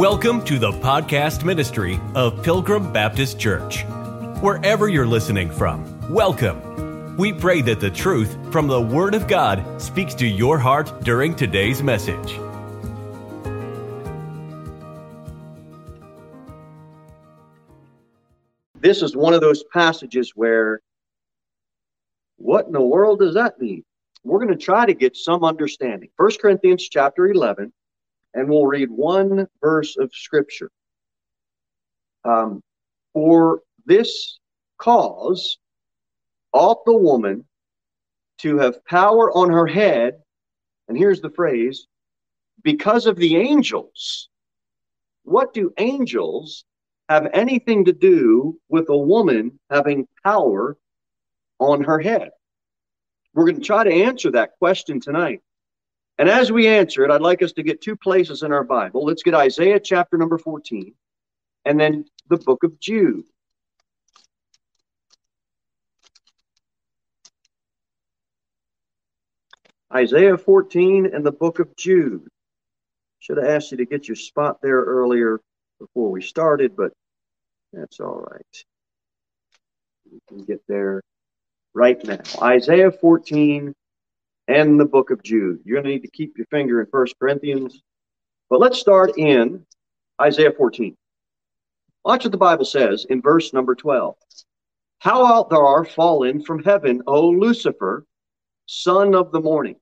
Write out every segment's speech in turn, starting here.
Welcome to the podcast ministry of Pilgrim Baptist Church. Wherever you're listening from, welcome. We pray that the truth from the Word of God speaks to your heart during today's message. This is one of those passages where, what in the world does that mean? We're going to try to get some understanding. 1 Corinthians chapter 11, and we'll read one verse of Scripture. Um, For this cause ought the woman to have power on her head, and here's the phrase, because of the angels. What do angels have anything to do with a woman having power on her head? We're going to try to answer that question tonight. And as we answer it, I'd like us to get two places in our Bible. Let's get Isaiah chapter number 14 and then the book of Jude. Isaiah 14 and the book of Jude. Should have asked you to get your spot there earlier before we started, but that's all right. We can get there right now. Isaiah 14 and the book of Jude. You're going to need to keep your finger in First Corinthians. But let's start in Isaiah 14. Watch what the Bible says in verse number 12. How art thou fallen from heaven, O Lucifer, son of the morning?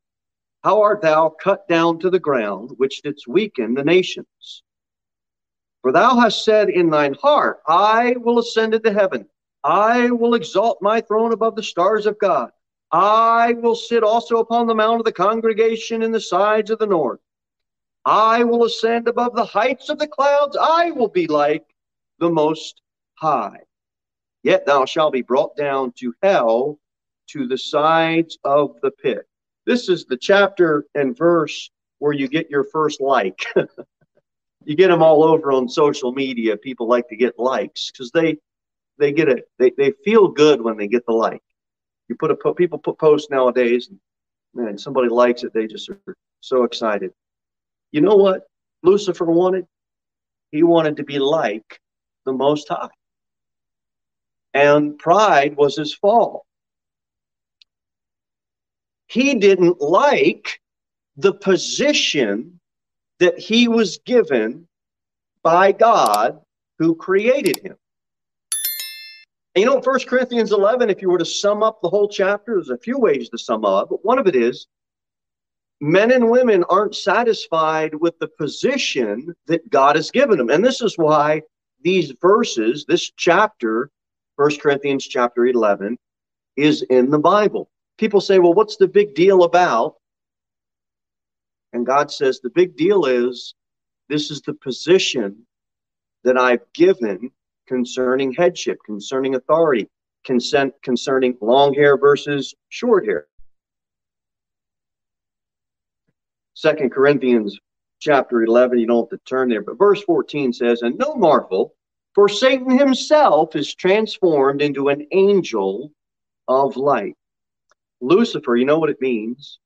How art thou cut down to the ground, which didst weaken the nations? For thou hast said in thine heart, I will ascend into heaven. I will exalt my throne above the stars of God. I will sit also upon the mount of the congregation in the sides of the north. I will ascend above the heights of the clouds. I will be like the Most High. Yet thou shalt be brought down to hell to the sides of the pit. This is the chapter and verse where you get your first like. you get them all over on social media. People like to get likes because they they get it. They, they feel good when they get the like. You put a people put posts nowadays, and man, somebody likes it. They just are so excited. You know what Lucifer wanted? He wanted to be like the Most High, and pride was his fall. He didn't like the position that he was given by God who created him. And you know, 1 Corinthians 11, if you were to sum up the whole chapter, there's a few ways to sum up, but one of it is men and women aren't satisfied with the position that God has given them. And this is why these verses, this chapter, 1 Corinthians chapter 11, is in the Bible. People say, well, what's the big deal about? And God says, the big deal is this is the position that I've given concerning headship, concerning authority, consent concerning long hair versus short hair. Second Corinthians chapter 11, you don't have to turn there, but verse 14 says, And no marvel, for Satan himself is transformed into an angel of light. Lucifer, you know what it means?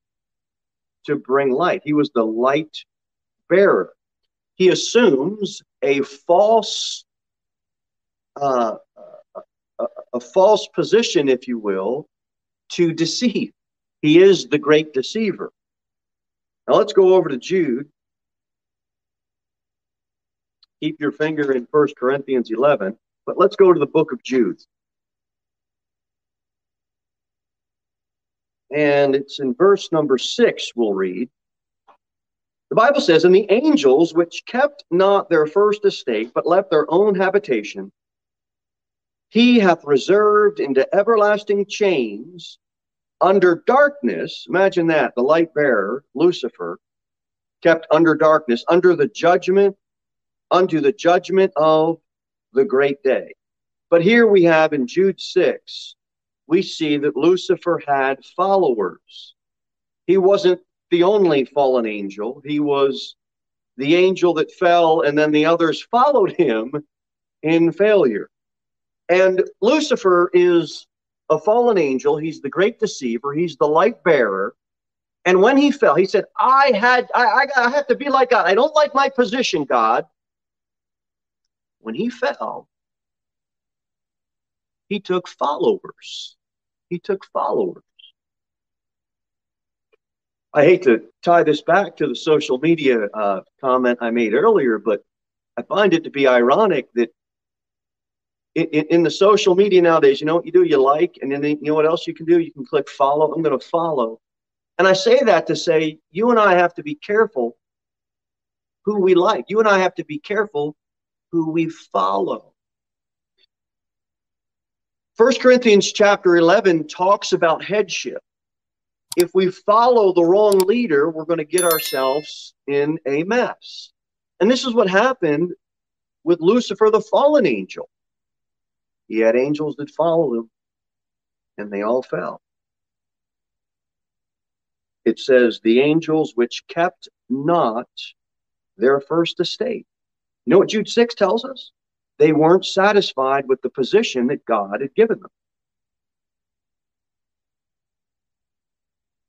To bring light. He was the light bearer. He assumes a false uh, a, a false position, if you will, to deceive. He is the great deceiver. Now let's go over to Jude. Keep your finger in First Corinthians 11, but let's go to the book of Jude. And it's in verse number 6, we'll read. The Bible says, And the angels which kept not their first estate, but left their own habitation, he hath reserved into everlasting chains under darkness. Imagine that, the light bearer, Lucifer, kept under darkness, under the judgment, unto the judgment of the great day. But here we have in Jude 6, we see that Lucifer had followers. He wasn't the only fallen angel, he was the angel that fell, and then the others followed him in failure. And Lucifer is a fallen angel. He's the great deceiver. He's the light bearer. And when he fell, he said, I had, I, I, I have to be like God. I don't like my position, God. when he fell, he took followers. He took followers. I hate to tie this back to the social media uh, comment I made earlier, but I find it to be ironic that in, in, the social media nowadays, you know what you do? You like, and then you know what else you can do? You can click follow. I'm going to follow. And I say that to say you and I have to be careful who we like. You and I have to be careful who we follow. First Corinthians chapter 11 talks about headship. If we follow the wrong leader, we're going to get ourselves in a mess. And this is what happened with Lucifer, the fallen angel. He had angels that followed him, and they all fell. It says, the angels which kept not their first estate. You know what Jude 6 tells us? They weren't satisfied with the position that God had given them.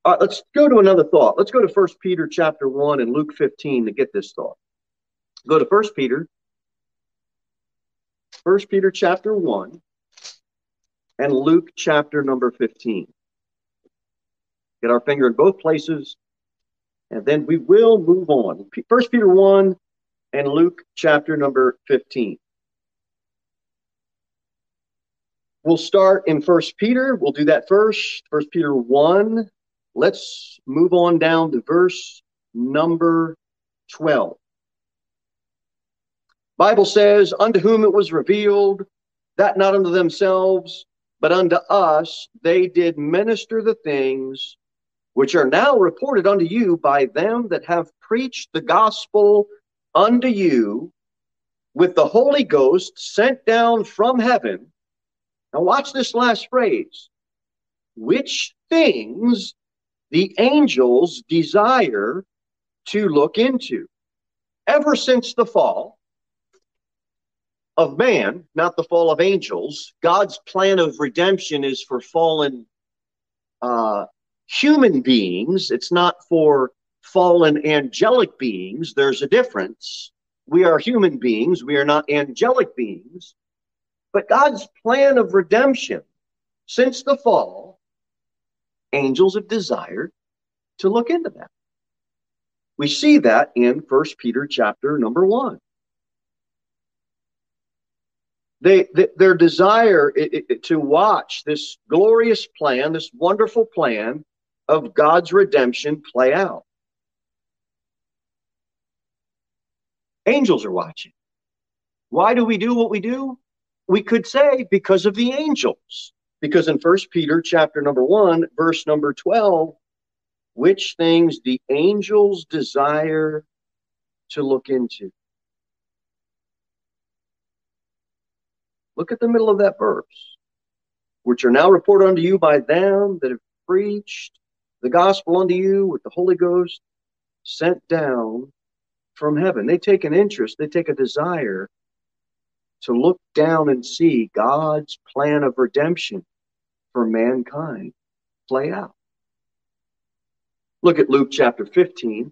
All right, let's go to another thought. Let's go to 1 Peter chapter 1 and Luke 15 to get this thought. Go to 1 Peter. 1 Peter chapter 1 and Luke chapter number 15. Get our finger in both places, and then we will move on. 1 Peter 1 and Luke chapter number 15. We'll start in First Peter. We'll do that first. First Peter 1. Let's move on down to verse number 12. Bible says, unto whom it was revealed, that not unto themselves, but unto us they did minister the things which are now reported unto you by them that have preached the gospel unto you with the Holy Ghost sent down from heaven. Now, watch this last phrase which things the angels desire to look into. Ever since the fall of man, not the fall of angels, God's plan of redemption is for fallen uh, human beings. It's not for fallen angelic beings. There's a difference. We are human beings, we are not angelic beings. But God's plan of redemption since the fall, angels have desired to look into that. We see that in First Peter chapter number 1. They, they, their desire it, it, to watch this glorious plan, this wonderful plan of God's redemption play out. Angels are watching. Why do we do what we do? We could say because of the angels. Because in First Peter chapter number 1, verse number 12, which things the angels desire to look into. Look at the middle of that verse. Which are now reported unto you by them that have preached the gospel unto you with the Holy Ghost sent down from heaven. They take an interest, they take a desire to look down and see God's plan of redemption for mankind play out. Look at Luke chapter 15.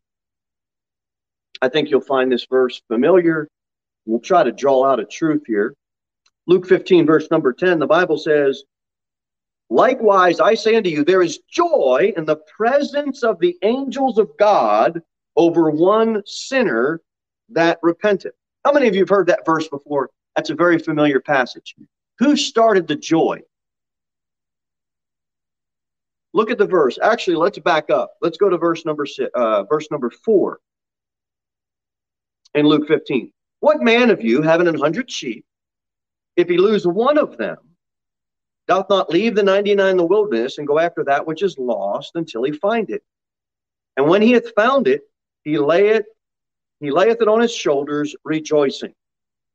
I think you'll find this verse familiar. We'll try to draw out a truth here. Luke 15, verse number 10, the Bible says, Likewise, I say unto you, there is joy in the presence of the angels of God over one sinner that repenteth. How many of you have heard that verse before? That's a very familiar passage. Who started the joy? Look at the verse. Actually, let's back up. Let's go to verse number six, uh, verse number four in Luke 15. What man of you, having an hundred sheep, if he lose one of them, doth not leave the 99 in the wilderness and go after that which is lost until he find it. And when he hath found it, he layeth, he layeth it on his shoulders, rejoicing.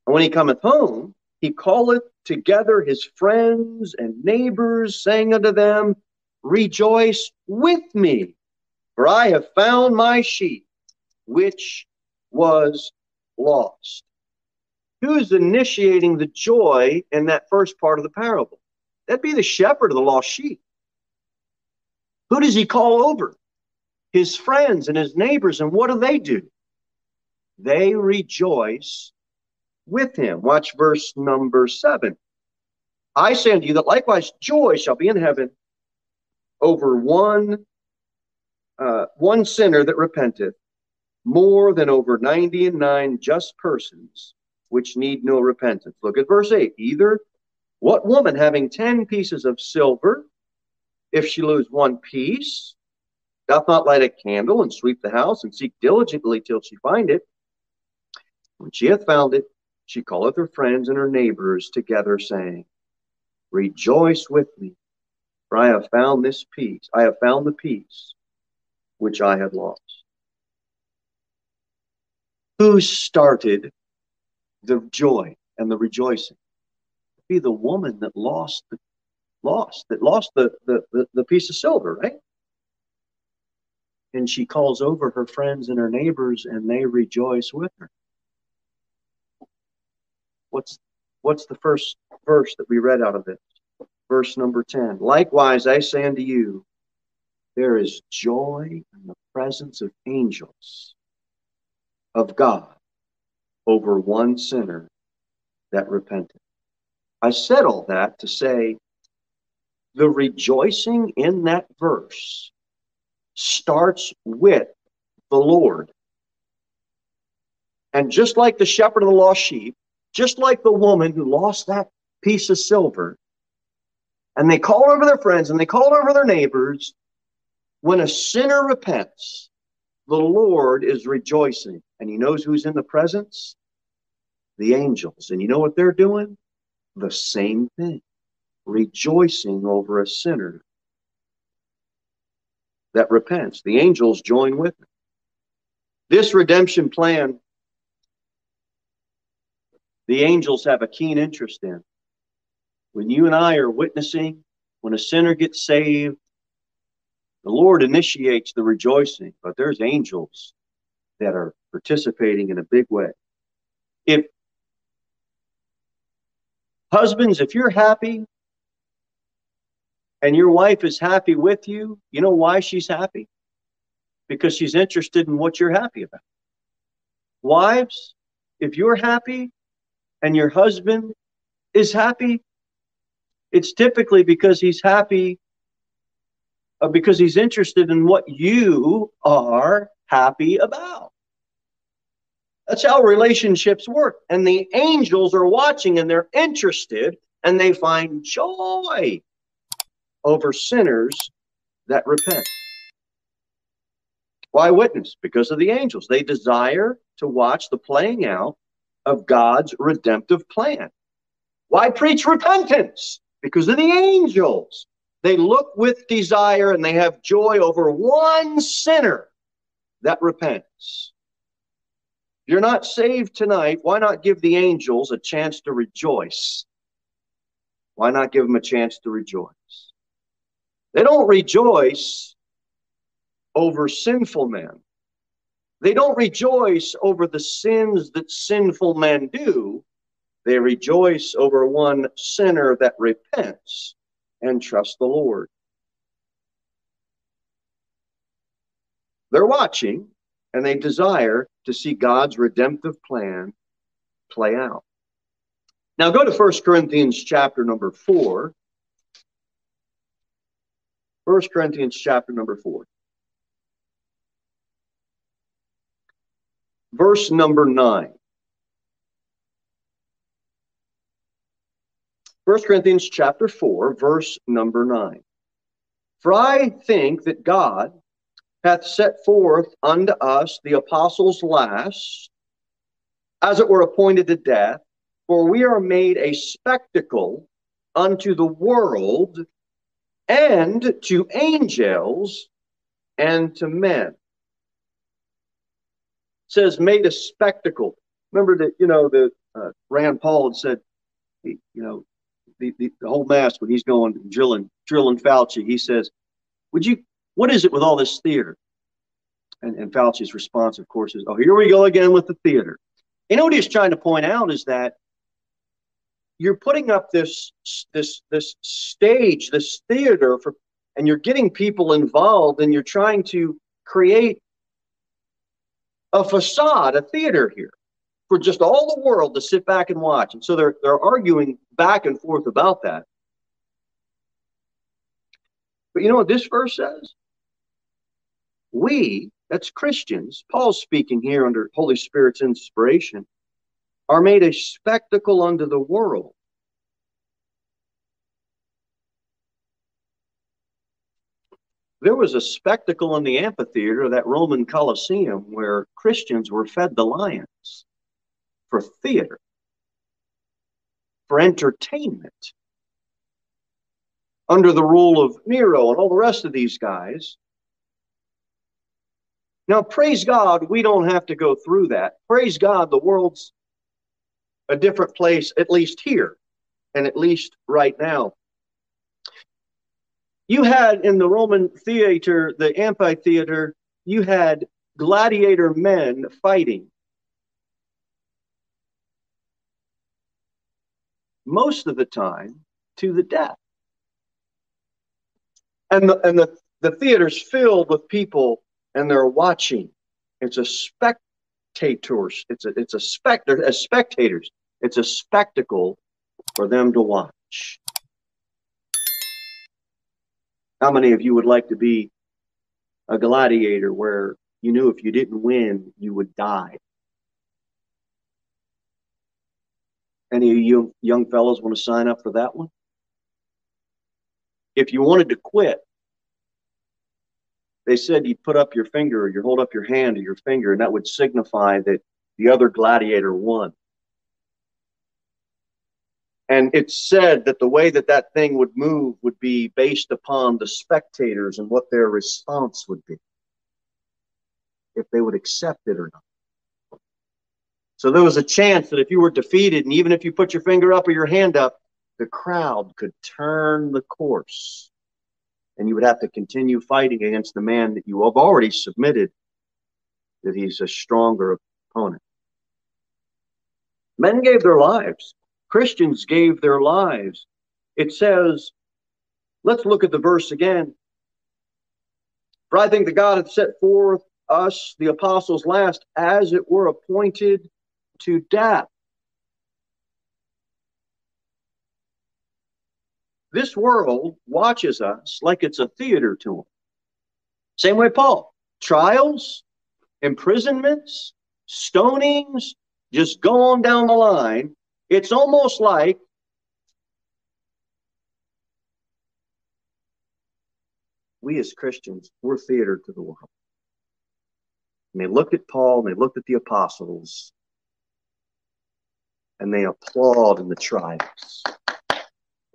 And when he cometh home, he calleth together his friends and neighbors, saying unto them, Rejoice with me, for I have found my sheep, which was lost. Who's initiating the joy in that first part of the parable? That'd be the shepherd of the lost sheep. Who does he call over? His friends and his neighbors. And what do they do? They rejoice with him. Watch verse number seven. I say unto you that likewise joy shall be in heaven over one uh, one sinner that repenteth, more than over ninety and nine just persons which need no repentance. Look at verse 8. Either what woman having ten pieces of silver, if she lose one piece, doth not light a candle and sweep the house and seek diligently till she find it? When she hath found it, she calleth her friends and her neighbors together, saying, Rejoice with me, for I have found this piece. I have found the piece which I had lost. Who started the joy and the rejoicing? Be the woman that lost the lost, that lost the, the, the, the piece of silver, right? And she calls over her friends and her neighbors and they rejoice with her. What's what's the first verse that we read out of it? Verse number 10. Likewise, I say unto you, there is joy in the presence of angels of God over one sinner that repented. I said all that to say the rejoicing in that verse starts with the Lord. And just like the shepherd of the lost sheep, just like the woman who lost that piece of silver, and they call over their friends and they call over their neighbors, when a sinner repents, the Lord is rejoicing. And he knows who's in the presence? The angels. And you know what they're doing? The same thing. Rejoicing over a sinner that repents. The angels join with him. This redemption plan, the angels have a keen interest in. When you and I are witnessing, when a sinner gets saved, the Lord initiates the rejoicing, but there's angels that are participating in a big way. If husbands, if you're happy and your wife is happy with you, you know why she's happy? Because she's interested in what you're happy about. Wives, if you're happy and your husband is happy, it's typically because he's happy uh, because he's interested in what you are happy about. That's how relationships work. And the angels are watching and they're interested and they find joy over sinners that repent. Why witness? Because of the angels. They desire to watch the playing out of God's redemptive plan. Why preach repentance? Because of the angels. They look with desire and they have joy over one sinner that repents. You're not saved tonight, why not give the angels a chance to rejoice? Why not give them a chance to rejoice? They don't rejoice over sinful men. They don't rejoice over the sins that sinful men do. They rejoice over one sinner that repents and trusts the Lord. They're watching and they desire to see God's redemptive plan play out. Now go to 1 Corinthians chapter number 4. 1 Corinthians chapter number 4. Verse number 9. 1 Corinthians chapter 4, verse number 9. For I think that God hath set forth unto us the apostles last, as it were appointed to death, for we are made a spectacle unto the world and to angels and to men. It says made a spectacle. Remember that, you know, the uh, Rand Paul had said, you know, the, the, the whole mass when he's going drilling drilling Fauci, he says, Would you what is it with all this theater? And, and Fauci's response, of course, is, Oh, here we go again with the theater. You know what he's trying to point out is that you're putting up this this this stage, this theater for and you're getting people involved and you're trying to create a facade, a theater here. for just all the world to sit back and watch. And so they're they're arguing back and forth about that. But you know what this verse says? We, that's Christians, Paul's speaking here under Holy Spirit's inspiration, are made a spectacle unto the world. There was a spectacle in the amphitheater, that Roman Colosseum, where Christians were fed the lions for theater, for entertainment, under the rule of Nero and all the rest of these guys. Now, praise God, we don't have to go through that. Praise God, the world's a different place, at least here, and at least right now. You had in the Roman theater, the amphitheater, you had gladiator men fighting. Most of the time to the death. And the, and the, the theater's filled with people and they're watching. It's a spectators. It's a it's a specter as spectators. It's a spectacle for them to watch. How many of you would like to be a gladiator where you knew if you didn't win, you would die? Any of you young fellows want to sign up for that one? If you wanted to quit, they said you'd put up your finger or you hold up your hand or your finger, and that would signify that the other gladiator won. And it's said that the way that that thing would move would be based upon the spectators and what their response would be, if they would accept it or not. So there was a chance that if you were defeated, and even if you put your finger up or your hand up, the crowd could turn the course. And you would have to continue fighting against the man that you have already submitted that he's a stronger opponent. Men gave their lives Christians gave their lives. It says, let's look at the verse again. For I think that God hath set forth us, the apostles, last, as it were appointed to death. This world watches us like it's a theater to them. Same way Paul. Trials, imprisonments, stonings, just go on down the line. It's almost like we as Christians, we're theater to the world. And they looked at Paul and they looked at the apostles and they applaud in the trials.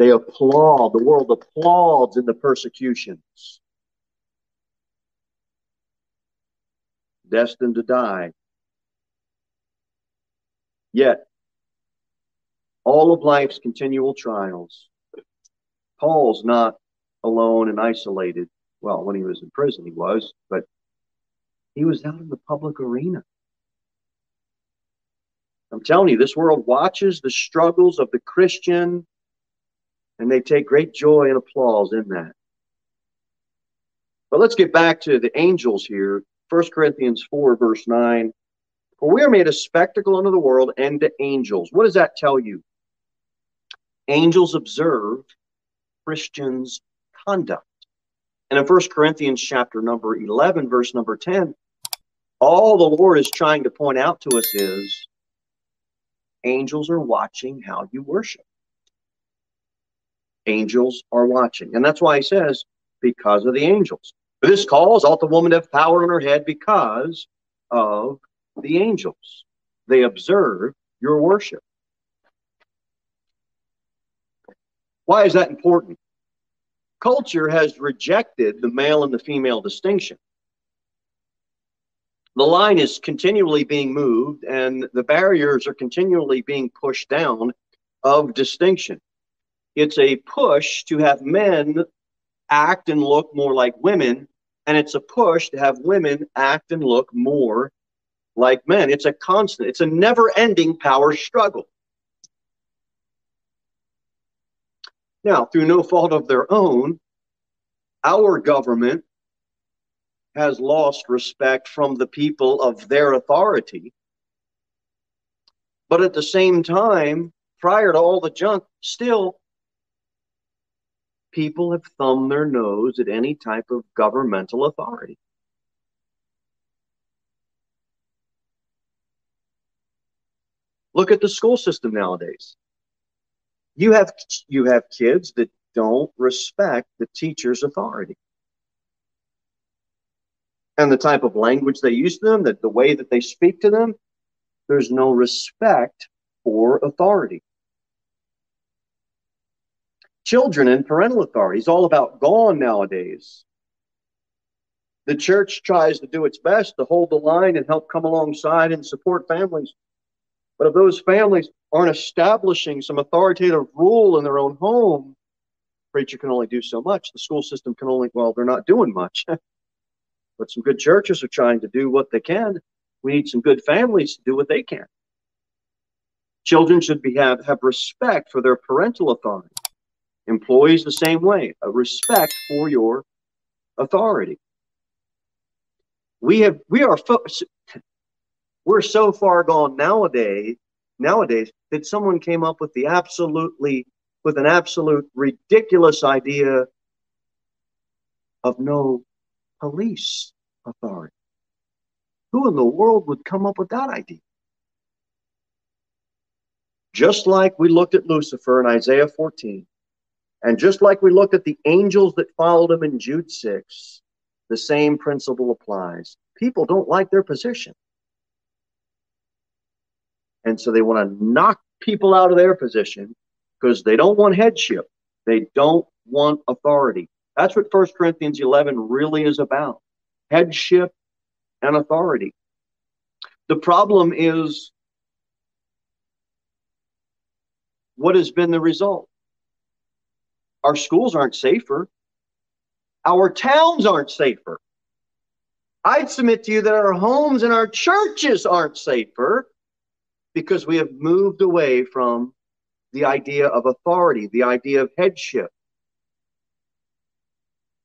They applaud, the world applauds in the persecutions. Destined to die. Yet, all of life's continual trials. Paul's not alone and isolated. Well, when he was in prison, he was, but he was out in the public arena. I'm telling you, this world watches the struggles of the Christian and they take great joy and applause in that. But let's get back to the angels here. 1 Corinthians 4, verse 9. For we are made a spectacle unto the world and to angels. What does that tell you? angels observe Christians' conduct. And in 1 Corinthians chapter number 11, verse number 10, all the Lord is trying to point out to us is angels are watching how you worship. Angels are watching. And that's why he says, because of the angels. This calls ought the woman to have power on her head because of the angels. They observe your worship. Why is that important? Culture has rejected the male and the female distinction. The line is continually being moved, and the barriers are continually being pushed down of distinction. It's a push to have men act and look more like women, and it's a push to have women act and look more like men. It's a constant, it's a never ending power struggle. Now, through no fault of their own, our government has lost respect from the people of their authority. But at the same time, prior to all the junk, still people have thumbed their nose at any type of governmental authority. Look at the school system nowadays. You have you have kids that don't respect the teacher's authority. And the type of language they use to them, that the way that they speak to them, there's no respect for authority. Children and parental authority is all about gone nowadays. The church tries to do its best to hold the line and help come alongside and support families. But if those families aren't establishing some authoritative rule in their own home, preacher can only do so much. The school system can only, well, they're not doing much. but some good churches are trying to do what they can. We need some good families to do what they can. Children should be have, have respect for their parental authority. Employees the same way, a respect for your authority. We have we are fo- we're so far gone nowadays nowadays that someone came up with the absolutely with an absolute ridiculous idea of no police authority. Who in the world would come up with that idea? Just like we looked at Lucifer in Isaiah 14, and just like we looked at the angels that followed him in Jude 6, the same principle applies. People don't like their position. And so they want to knock people out of their position because they don't want headship. They don't want authority. That's what 1 Corinthians 11 really is about headship and authority. The problem is what has been the result? Our schools aren't safer. Our towns aren't safer. I'd submit to you that our homes and our churches aren't safer because we have moved away from the idea of authority, the idea of headship.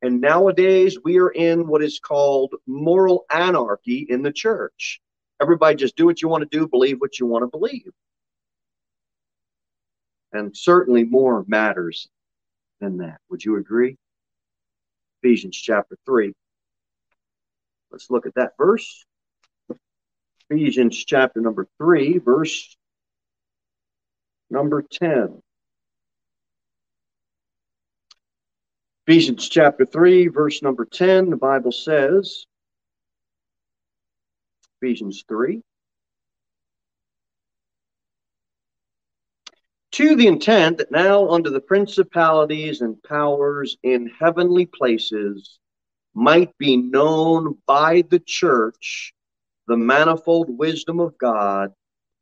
And nowadays we are in what is called moral anarchy in the church. Everybody just do what you want to do, believe what you want to believe. And certainly more matters than that. Would you agree? Ephesians chapter 3. Let's look at that verse. Ephesians chapter number 3, verse number 10. Ephesians chapter 3, verse number 10, the Bible says, Ephesians 3, to the intent that now under the principalities and powers in heavenly places might be known by the church the manifold wisdom of God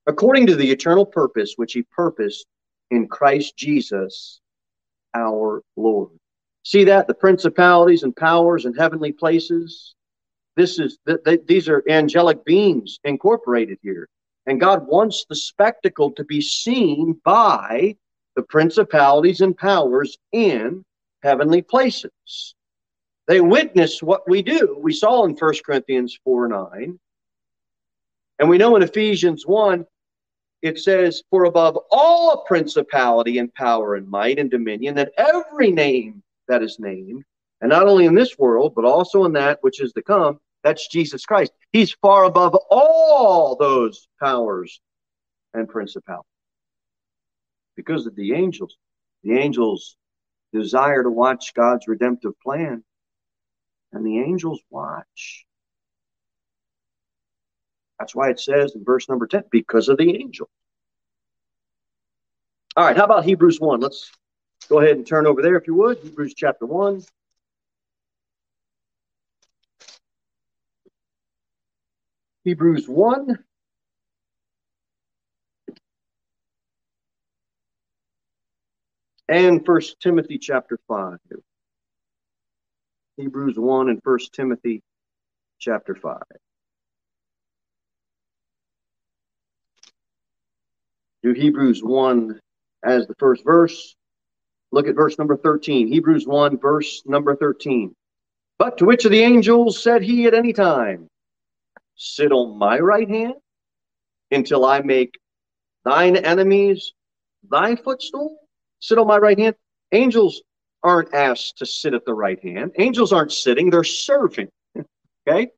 according to the eternal purpose which he purposed in Christ Jesus our Lord. See that? The principalities and powers and heavenly places? This is th- th- these are angelic beings incorporated here and God wants the spectacle to be seen by the principalities and powers in heavenly places. They witness what we do. We saw in 1 Corinthians 4 9. And we know in Ephesians 1, it says, For above all principality and power and might and dominion, that every name that is named, and not only in this world, but also in that which is to come, that's Jesus Christ. He's far above all those powers and principalities. Because of the angels, the angels desire to watch God's redemptive plan, and the angels watch. That's why it says in verse number 10, because of the angel. All right, how about Hebrews 1? Let's go ahead and turn over there if you would. Hebrews chapter 1. Hebrews 1. And First Timothy chapter 5. Hebrews 1 and First Timothy chapter 5. Do Hebrews 1 as the first verse. Look at verse number 13. Hebrews 1, verse number 13. But to which of the angels said he at any time, Sit on my right hand until I make thine enemies thy footstool? Sit on my right hand. Angels aren't asked to sit at the right hand. Angels aren't sitting, they're serving. okay?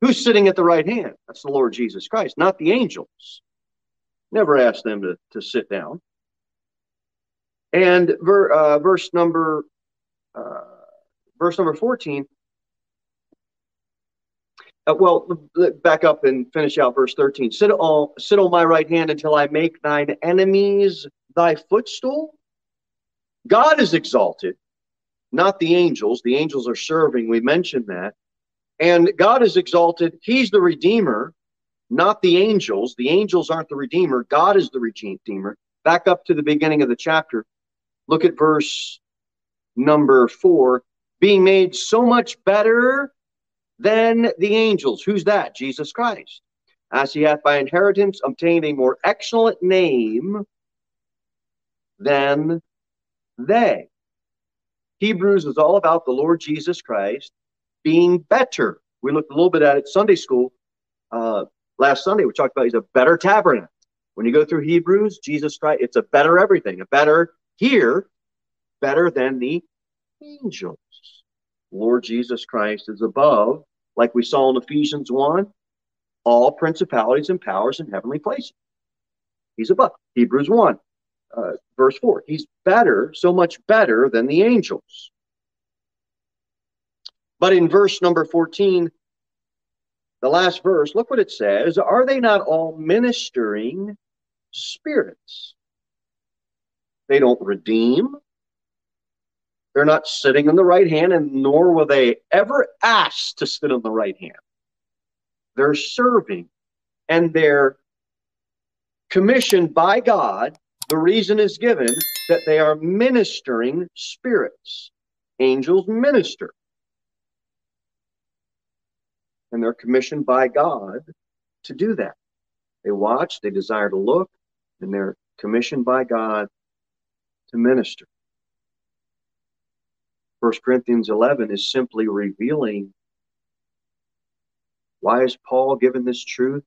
Who's sitting at the right hand? That's the Lord Jesus Christ, not the angels. Never asked them to, to sit down. And ver, uh, verse number uh, verse number 14 uh, well, back up and finish out verse 13. Sit on, sit on my right hand until I make thine enemies thy footstool. God is exalted, not the angels. The angels are serving. We mentioned that. And God is exalted. He's the Redeemer, not the angels. The angels aren't the Redeemer. God is the Redeemer. Back up to the beginning of the chapter. Look at verse number four. Being made so much better than the angels. Who's that? Jesus Christ. As he hath by inheritance obtained a more excellent name than they. Hebrews is all about the Lord Jesus Christ being better. We looked a little bit at it Sunday school uh, last Sunday. We talked about he's a better tabernacle. When you go through Hebrews, Jesus Christ, it's a better everything, a better here, better than the angels. Lord Jesus Christ is above like we saw in Ephesians 1, all principalities and powers in heavenly places. He's above. Hebrews 1, uh, verse 4. He's better, so much better than the angels. But in verse number 14, the last verse, look what it says Are they not all ministering spirits? They don't redeem, they're not sitting on the right hand, and nor will they ever ask to sit on the right hand. They're serving and they're commissioned by God. The reason is given that they are ministering spirits. Angels minister. And they're commissioned by God to do that. They watch, they desire to look, and they're commissioned by God to minister. 1 Corinthians 11 is simply revealing why is Paul given this truth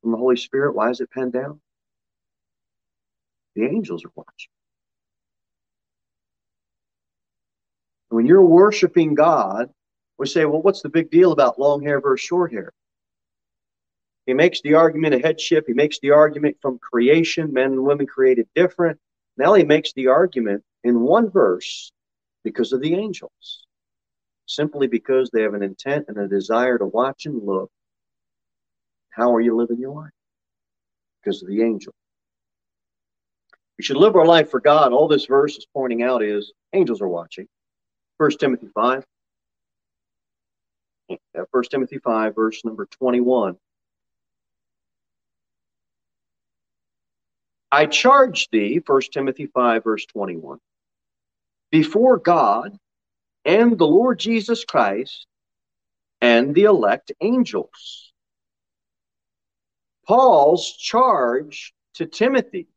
from the Holy Spirit? Why is it penned down? The angels are watching. When you're worshiping God, we say, well, what's the big deal about long hair versus short hair? He makes the argument of headship. He makes the argument from creation, men and women created different. Now he makes the argument in one verse because of the angels, simply because they have an intent and a desire to watch and look. How are you living your life? Because of the angel. We should live our life for God. All this verse is pointing out is angels are watching. First Timothy 5. First Timothy 5, verse number 21. I charge thee, First Timothy 5, verse 21, before God and the Lord Jesus Christ and the elect angels. Paul's charge to Timothy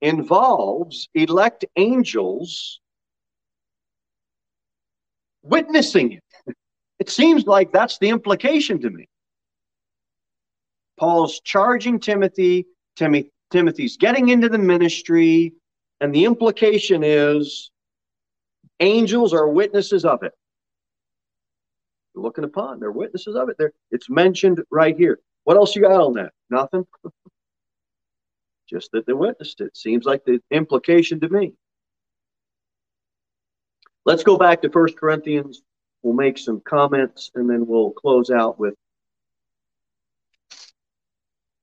involves elect angels witnessing it. It seems like that's the implication to me. Paul's charging Timothy, Timothy Timothy's getting into the ministry, and the implication is angels are witnesses of it. They're looking upon, they're witnesses of it. They're, it's mentioned right here. What else you got on that? Nothing? Just that they witnessed it. Seems like the implication to me. Let's go back to First Corinthians. We'll make some comments and then we'll close out with.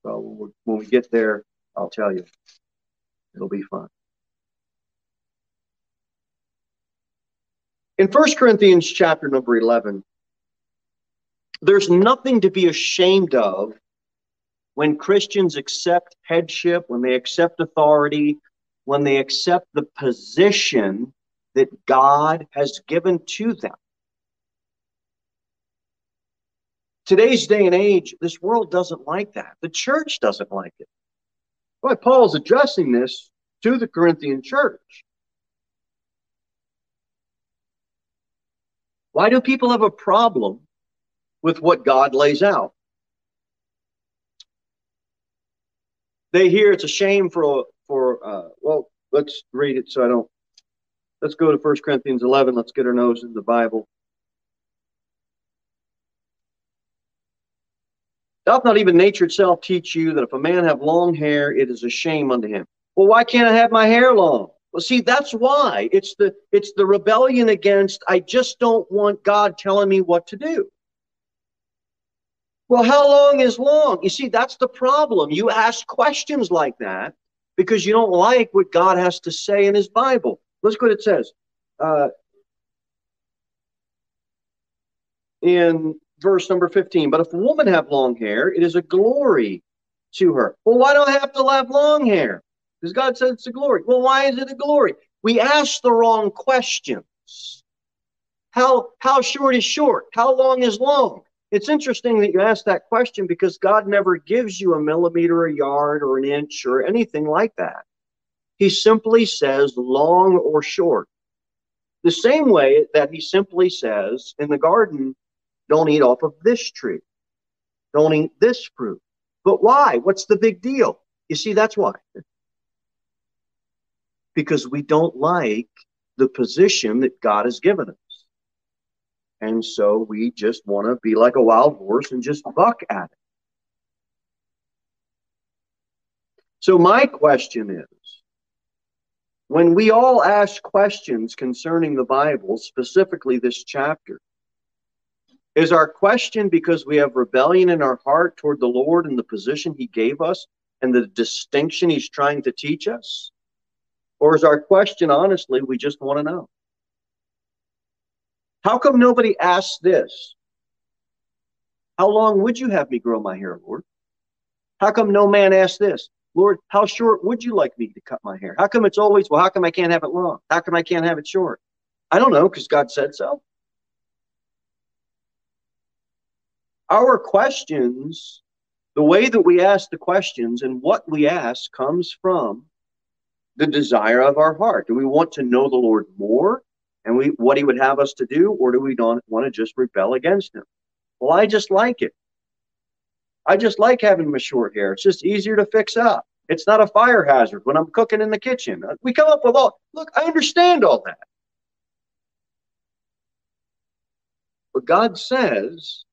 Well, when we get there, I'll tell you. It'll be fun. In 1 Corinthians chapter number 11, there's nothing to be ashamed of when Christians accept headship, when they accept authority, when they accept the position that God has given to them. Today's day and age, this world doesn't like that. The church doesn't like it. Why Paul's addressing this to the Corinthian church. Why do people have a problem with what God lays out? they hear it's a shame for for uh, well, let's read it so I don't. Let's go to 1 Corinthians 11. Let's get our nose in the Bible. Doth not even nature itself teach you that if a man have long hair, it is a shame unto him? Well, why can't I have my hair long? Well, see, that's why. It's the it's the rebellion against I just don't want God telling me what to do. Well, how long is long? You see, that's the problem. You ask questions like that because you don't like what God has to say in his Bible. Let's go what it says. Uh, in verse number 15, but if a woman have long hair, it is a glory to her. Well, why do I have to have long hair? Because God said it's a glory. Well, why is it a glory? We ask the wrong questions. How, how short is short? How long is long? It's interesting that you ask that question because God never gives you a millimeter, a yard, or an inch, or anything like that. He simply says long or short. The same way that he simply says in the garden, don't eat off of this tree. Don't eat this fruit. But why? What's the big deal? You see, that's why. Because we don't like the position that God has given us. And so we just want to be like a wild horse and just buck at it. So, my question is when we all ask questions concerning the Bible, specifically this chapter, is our question because we have rebellion in our heart toward the Lord and the position He gave us and the distinction He's trying to teach us? Or is our question, honestly, we just want to know? How come nobody asks this? How long would you have me grow my hair, Lord? How come no man asks this? Lord, how short would you like me to cut my hair? How come it's always, well, how come I can't have it long? How come I can't have it short? I don't know, because God said so. Our questions, the way that we ask the questions and what we ask comes from the desire of our heart. Do we want to know the Lord more? and we what he would have us to do, or do we don't want to just rebel against him? Well, I just like it. I just like having my short hair. It's just easier to fix up. It's not a fire hazard when I'm cooking in the kitchen. Uh, we come up with all look, I understand all that. But God says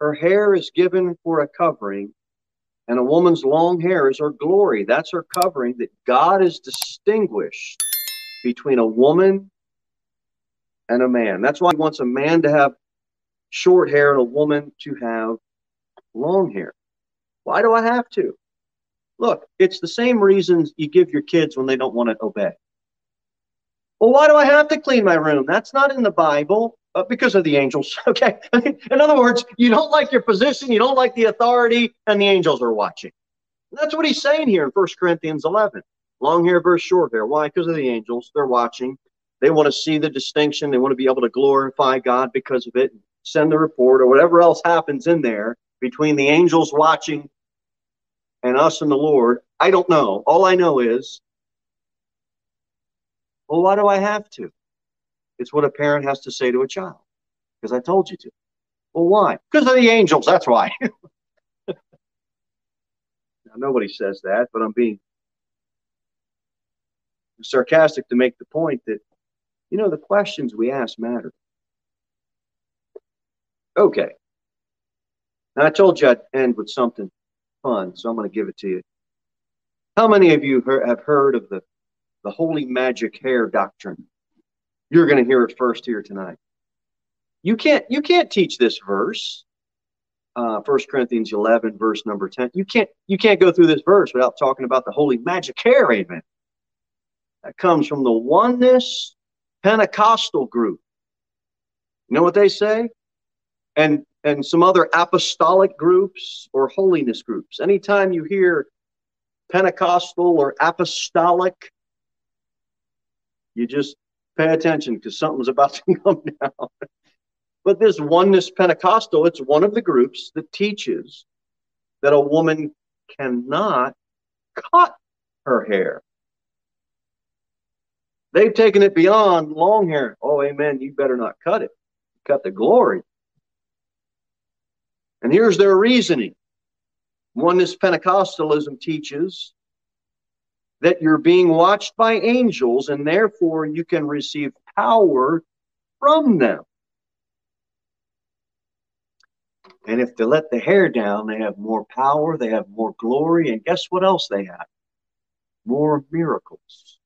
her hair is given for a covering, and a woman's long hair is her glory. That's her covering that God has distinguished between a woman and a man. That's why he wants a man to have short hair and a woman to have long hair. Why do I have to? Look, it's the same reasons you give your kids when they don't want to obey. Well, why do I have to clean my room? That's not in the Bible. Uh, because of the angels. Okay. in other words, you don't like your position, you don't like the authority, and the angels are watching. That's what he's saying here in 1 Corinthians 11. Long hair versus short hair. Why? Because of the angels. They're watching. They want to see the distinction. They want to be able to glorify God because of it, send the report, or whatever else happens in there between the angels watching and us and the Lord. I don't know. All I know is, well, why do I have to? It's what a parent has to say to a child because I told you to. Well, why? Because of the angels. That's why. now, nobody says that, but I'm being sarcastic to make the point that you know, the questions we ask matter. Okay. Now, I told you I'd end with something fun, so I'm going to give it to you. How many of you have heard of the, the holy magic hair doctrine? You're going to hear it first here tonight. You can't you can't teach this verse, uh, 1 Corinthians 11, verse number 10. You can't you can't go through this verse without talking about the holy magic hair. Amen. That comes from the oneness Pentecostal group. You know what they say? And and some other apostolic groups or holiness groups. Anytime you hear Pentecostal or apostolic, you just pay attention because something's about to come down. but this oneness Pentecostal, it's one of the groups that teaches that a woman cannot cut her hair. They've taken it beyond long hair. Oh, amen. You better not cut it. Cut the glory. And here's their reasoning. Oneness Pentecostalism teaches that you're being watched by angels and therefore you can receive power from them. And if they let the hair down, they have more power, they have more glory, and guess what else they have? More miracles.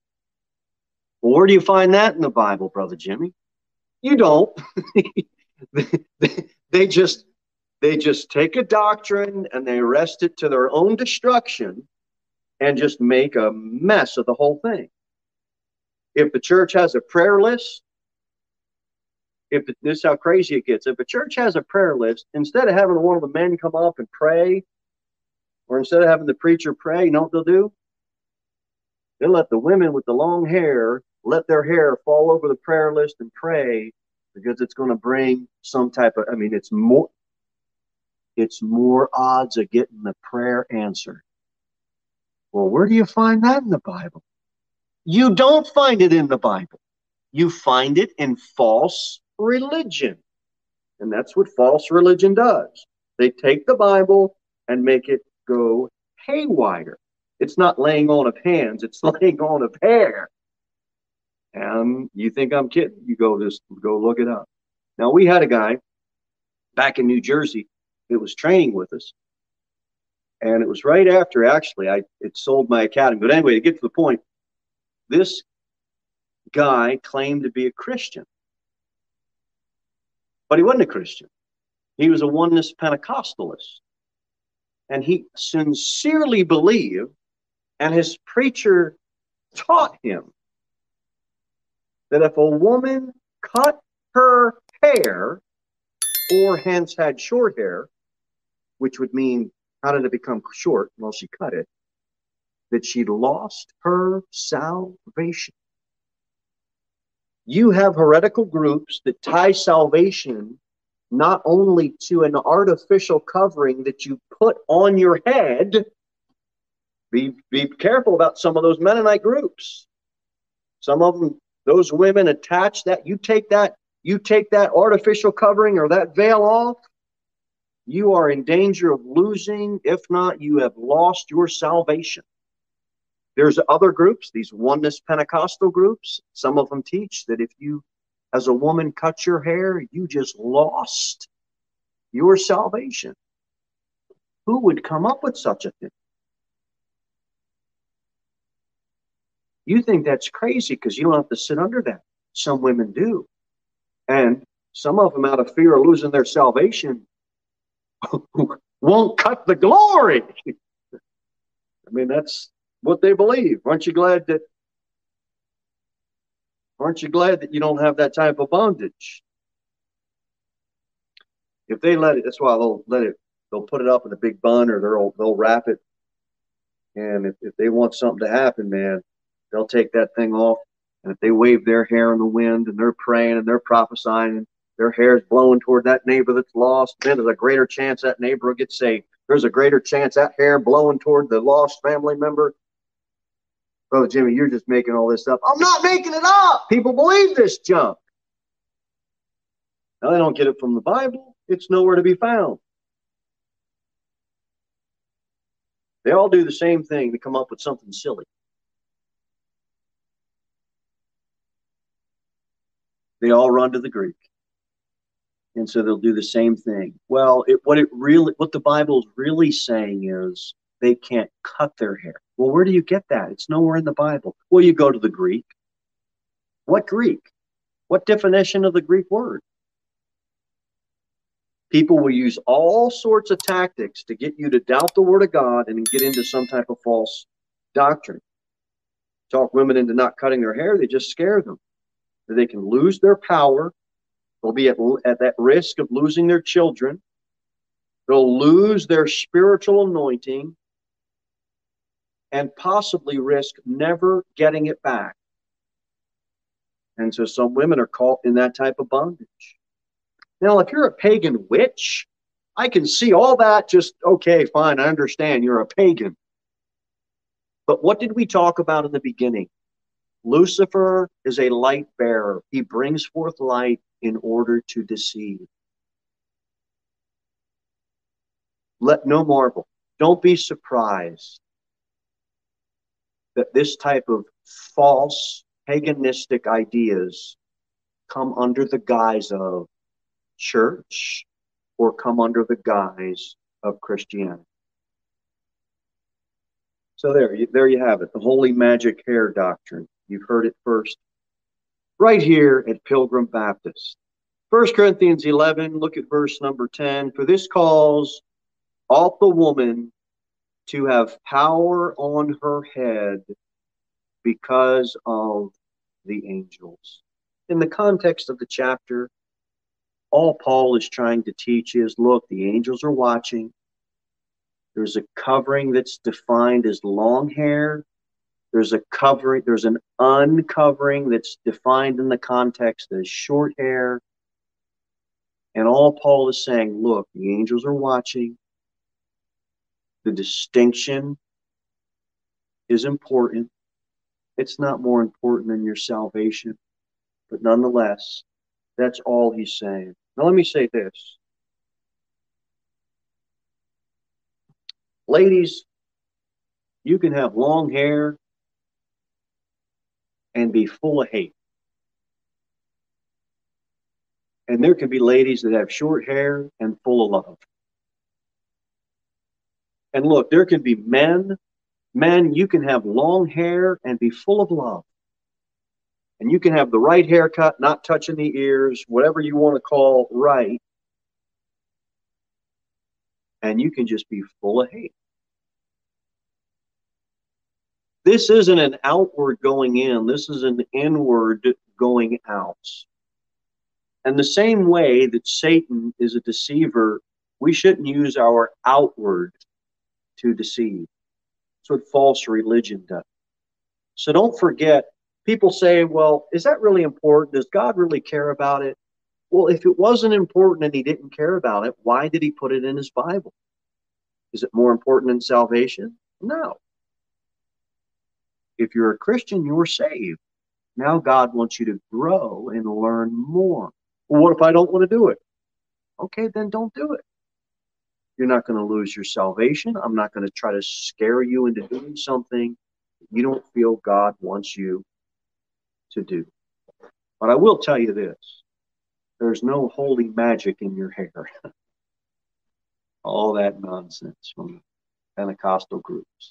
Well, where do you find that in the Bible, Brother Jimmy? You don't. they just they just take a doctrine and they arrest it to their own destruction and just make a mess of the whole thing. If the church has a prayer list, if this is how crazy it gets, if a church has a prayer list, instead of having one of the men come up and pray, or instead of having the preacher pray, you know what they'll do? They'll let the women with the long hair let their hair fall over the prayer list and pray because it's going to bring some type of, I mean, it's more, it's more odds of getting the prayer answered. Well, where do you find that in the Bible? You don't find it in the Bible. You find it in false religion. And that's what false religion does. They take the Bible and make it go haywire. It's not laying on of hands, it's laying on of hair. And you think I'm kidding? You go just go look it up. Now we had a guy back in New Jersey that was training with us, and it was right after actually I it sold my academy. But anyway, to get to the point, this guy claimed to be a Christian, but he wasn't a Christian. He was a oneness Pentecostalist, and he sincerely believed, and his preacher taught him that if a woman cut her hair or hence had short hair, which would mean how did it become short? Well, she cut it. That she lost her salvation. You have heretical groups that tie salvation not only to an artificial covering that you put on your head. Be, be careful about some of those Mennonite groups. Some of them those women attach that you take that you take that artificial covering or that veil off you are in danger of losing. If not you have lost your salvation. There's other groups these oneness pentecostal groups. Some of them teach that if you as a woman cut your hair you just lost your salvation. Who would come up with such a thing? You think that's crazy because you don't have to sit under that. Some women do. And some of them, out of fear of losing their salvation, won't cut the glory. I mean, that's what they believe. Aren't you glad that? Aren't you glad that you don't have that type of bondage? If they let it, that's why they'll let it. They'll put it up in a big bun, or they'll they'll wrap it. And if, if they want something to happen, man, they'll take that thing off. And if they wave their hair in the wind and they're praying and they're prophesying their hair is blowing toward that neighbor that's lost, then there's a greater chance that neighbor will get saved. There's a greater chance that hair blowing toward the lost family member. Brother Jimmy, you're just making all this up. I'm not making it up. People believe this junk. Now they don't get it from the Bible. It's nowhere to be found. They all do the same thing to come up with something silly. they all run to the Greek. And so they'll do the same thing. Well, it, what it really, what the Bible is really saying is they can't cut their hair. Well, where do you get that? It's nowhere in the Bible. Well, you go to the Greek. What Greek? What definition of the Greek word? People will use all sorts of tactics to get you to doubt the word of God and get into some type of false doctrine. Talk women into not cutting their hair, they just scare them they can lose their power. They'll be at, at that risk of losing their children. They'll lose their spiritual anointing and possibly risk never getting it back. And so some women are caught in that type of bondage. Now, if you're a pagan witch, I can see all that just, okay, fine, I understand you're a pagan. But what did we talk about in the beginning? Lucifer is a light bearer. He brings forth light in order to deceive. Let no marvel. Don't be surprised that this type of false paganistic ideas come under the guise of church or come under the guise of Christianity. So there, there you have it, the holy magic hair doctrine. You've heard it first right here at Pilgrim Baptist. 1 Corinthians 11, look at verse number 10. For this cause ought the woman to have power on her head because of the angels. In the context of the chapter, all Paul is trying to teach is look, the angels are watching. There's a covering that's defined as long hair. There's a covering, there's an uncovering that's defined in the context as short hair. And all Paul is saying, look, the angels are watching. The distinction is important. It's not more important than your salvation, but nonetheless, that's all he's saying. Now, let me say this. Ladies, you can have long hair and be full of hate. And there can be ladies that have short hair and full of love. And look, there can be men, men, you can have long hair and be full of love. And you can have the right haircut, not touching the ears, whatever you want to call right. And you can just be full of hate. This isn't an outward going in, this is an inward going out. And the same way that Satan is a deceiver, we shouldn't use our outward to deceive. That's what false religion does. So don't forget, people say, well, is that really important? Does God really care about it? Well, if it wasn't important and he didn't care about it, why did he put it in his Bible? Is it more important than salvation? No. If you're a Christian, you're saved. Now God wants you to grow and learn more. Well, what if I don't want to do it? Okay, then don't do it. You're not going to lose your salvation. I'm not going to try to scare you into doing something you don't feel God wants you to do. But I will tell you this there's no holy magic in your hair. All that nonsense from Pentecostal groups.